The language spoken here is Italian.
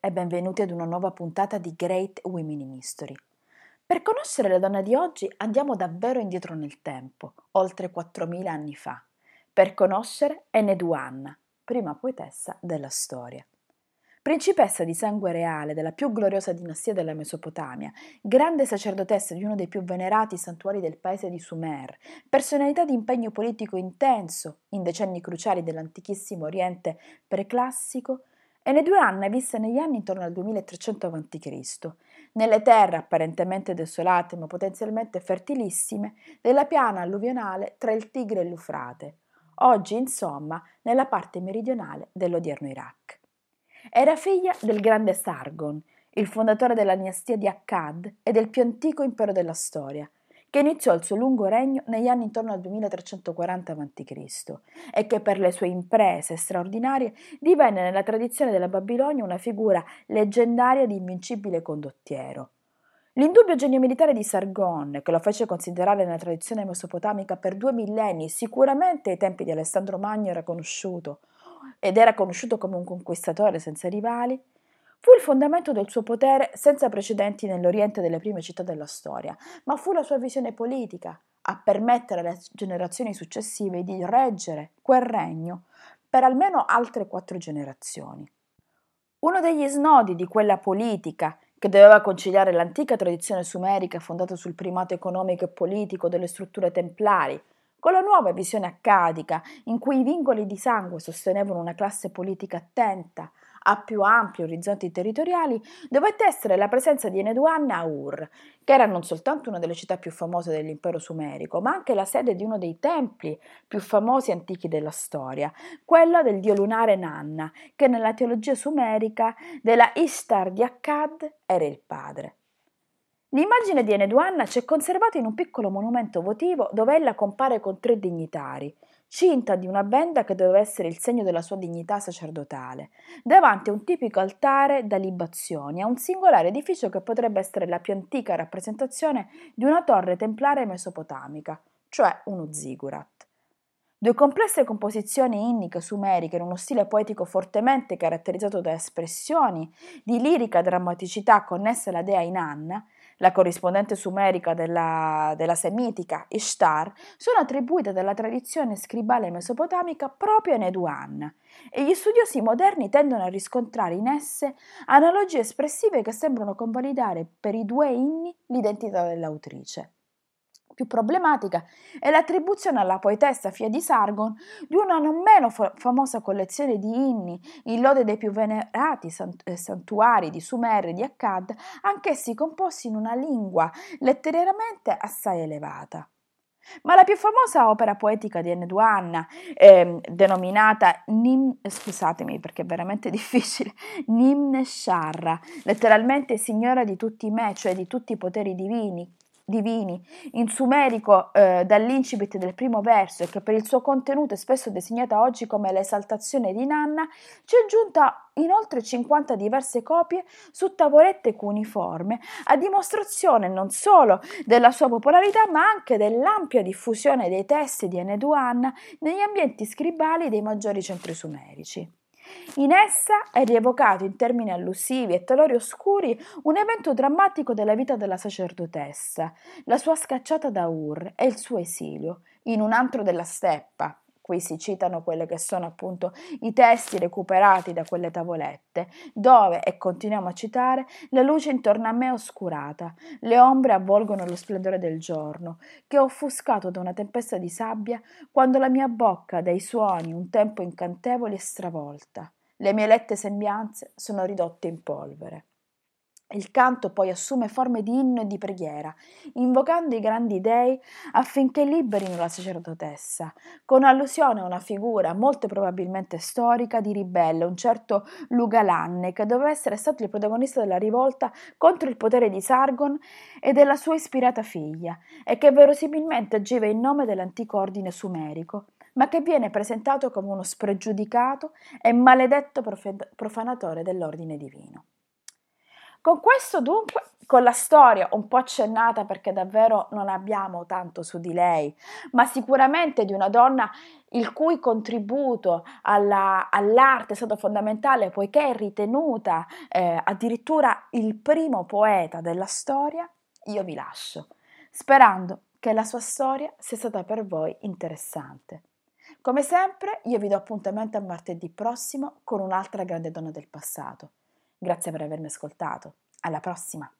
e benvenuti ad una nuova puntata di Great Women in History. Per conoscere la donna di oggi andiamo davvero indietro nel tempo, oltre 4.000 anni fa, per conoscere Eneduanna, prima poetessa della storia. Principessa di sangue reale della più gloriosa dinastia della Mesopotamia, grande sacerdotessa di uno dei più venerati santuari del paese di Sumer, personalità di impegno politico intenso in decenni cruciali dell'antichissimo Oriente preclassico, Eneduanna è vista negli anni intorno al 2300 a.C., nelle terre apparentemente desolate ma potenzialmente fertilissime della piana alluvionale tra il Tigre e l'Eufrate, oggi insomma nella parte meridionale dell'odierno Iraq. Era figlia del grande Sargon, il fondatore della dinastia di Akkad e del più antico impero della storia, che iniziò il suo lungo regno negli anni intorno al 2340 a.C. e che per le sue imprese straordinarie divenne nella tradizione della Babilonia una figura leggendaria di invincibile condottiero. L'indubbio genio militare di Sargon, che lo fece considerare nella tradizione mesopotamica per due millenni, sicuramente ai tempi di Alessandro Magno era conosciuto, ed era conosciuto come un conquistatore senza rivali, Fu il fondamento del suo potere senza precedenti nell'Oriente delle prime città della storia, ma fu la sua visione politica a permettere alle generazioni successive di reggere quel regno per almeno altre quattro generazioni. Uno degli snodi di quella politica che doveva conciliare l'antica tradizione sumerica fondata sul primato economico e politico delle strutture templari, con la nuova visione accadica, in cui i vincoli di sangue sostenevano una classe politica attenta a più ampi orizzonti territoriali, dovette essere la presenza di Eneduanna a Ur, che era non soltanto una delle città più famose dell'impero sumerico, ma anche la sede di uno dei templi più famosi e antichi della storia, quello del dio lunare Nanna, che nella teologia sumerica della Ishtar di Akkad era il padre. L'immagine di Eneduanna c'è conservata in un piccolo monumento votivo dove ella compare con tre dignitari, cinta di una benda che doveva essere il segno della sua dignità sacerdotale, davanti a un tipico altare da libazioni, a un singolare edificio che potrebbe essere la più antica rappresentazione di una torre templare mesopotamica, cioè uno zigurat. Due complesse composizioni inniche sumeriche in uno stile poetico fortemente caratterizzato da espressioni di lirica drammaticità connesse alla dea Inanna, la corrispondente sumerica della, della semitica Ishtar, sono attribuite dalla tradizione scribale mesopotamica proprio a Neduan. E gli studiosi moderni tendono a riscontrare in esse analogie espressive che sembrano convalidare per i due inni l'identità dell'autrice più problematica è l'attribuzione alla poetessa figlia di Sargon di una non meno fa- famosa collezione di inni in lode dei più venerati sant- eh, santuari di Sumer e di Akkad, anch'essi composti in una lingua letterariamente assai elevata. Ma la più famosa opera poetica di Enneduanna, eh, denominata Nim, scusatemi perché è veramente difficile, Nimne Sharra, letteralmente signora di tutti me, cioè di tutti i poteri divini, divini, in sumerico eh, dall'incipit del primo verso e che per il suo contenuto è spesso designata oggi come l'esaltazione di Nanna, ci è giunta in oltre 50 diverse copie su tavolette cuneiforme, a dimostrazione non solo della sua popolarità, ma anche dell'ampia diffusione dei testi di Eneduanna negli ambienti scribali dei maggiori centri sumerici. In essa è rievocato in termini allusivi e talori oscuri un evento drammatico della vita della sacerdotessa, la sua scacciata da Ur e il suo esilio, in un antro della steppa. Qui si citano quelli che sono appunto i testi recuperati da quelle tavolette, dove, e continuiamo a citare, la luce intorno a me è oscurata, le ombre avvolgono lo splendore del giorno, che è offuscato da una tempesta di sabbia, quando la mia bocca dai suoni un tempo incantevoli è stravolta. Le mie lette sembianze sono ridotte in polvere. Il canto poi assume forme di inno e di preghiera, invocando i grandi dei affinché liberino la sacerdotessa, con allusione a una figura molto probabilmente storica di ribelle, un certo Lugalanne, che doveva essere stato il protagonista della rivolta contro il potere di Sargon e della sua ispirata figlia, e che verosimilmente agiva in nome dell'antico ordine sumerico, ma che viene presentato come uno spregiudicato e maledetto profanatore dell'ordine divino. Con questo dunque, con la storia un po' accennata perché davvero non abbiamo tanto su di lei, ma sicuramente di una donna il cui contributo alla, all'arte è stato fondamentale poiché è ritenuta eh, addirittura il primo poeta della storia, io vi lascio, sperando che la sua storia sia stata per voi interessante. Come sempre, io vi do appuntamento a martedì prossimo con un'altra grande donna del passato. Grazie per avermi ascoltato. Alla prossima!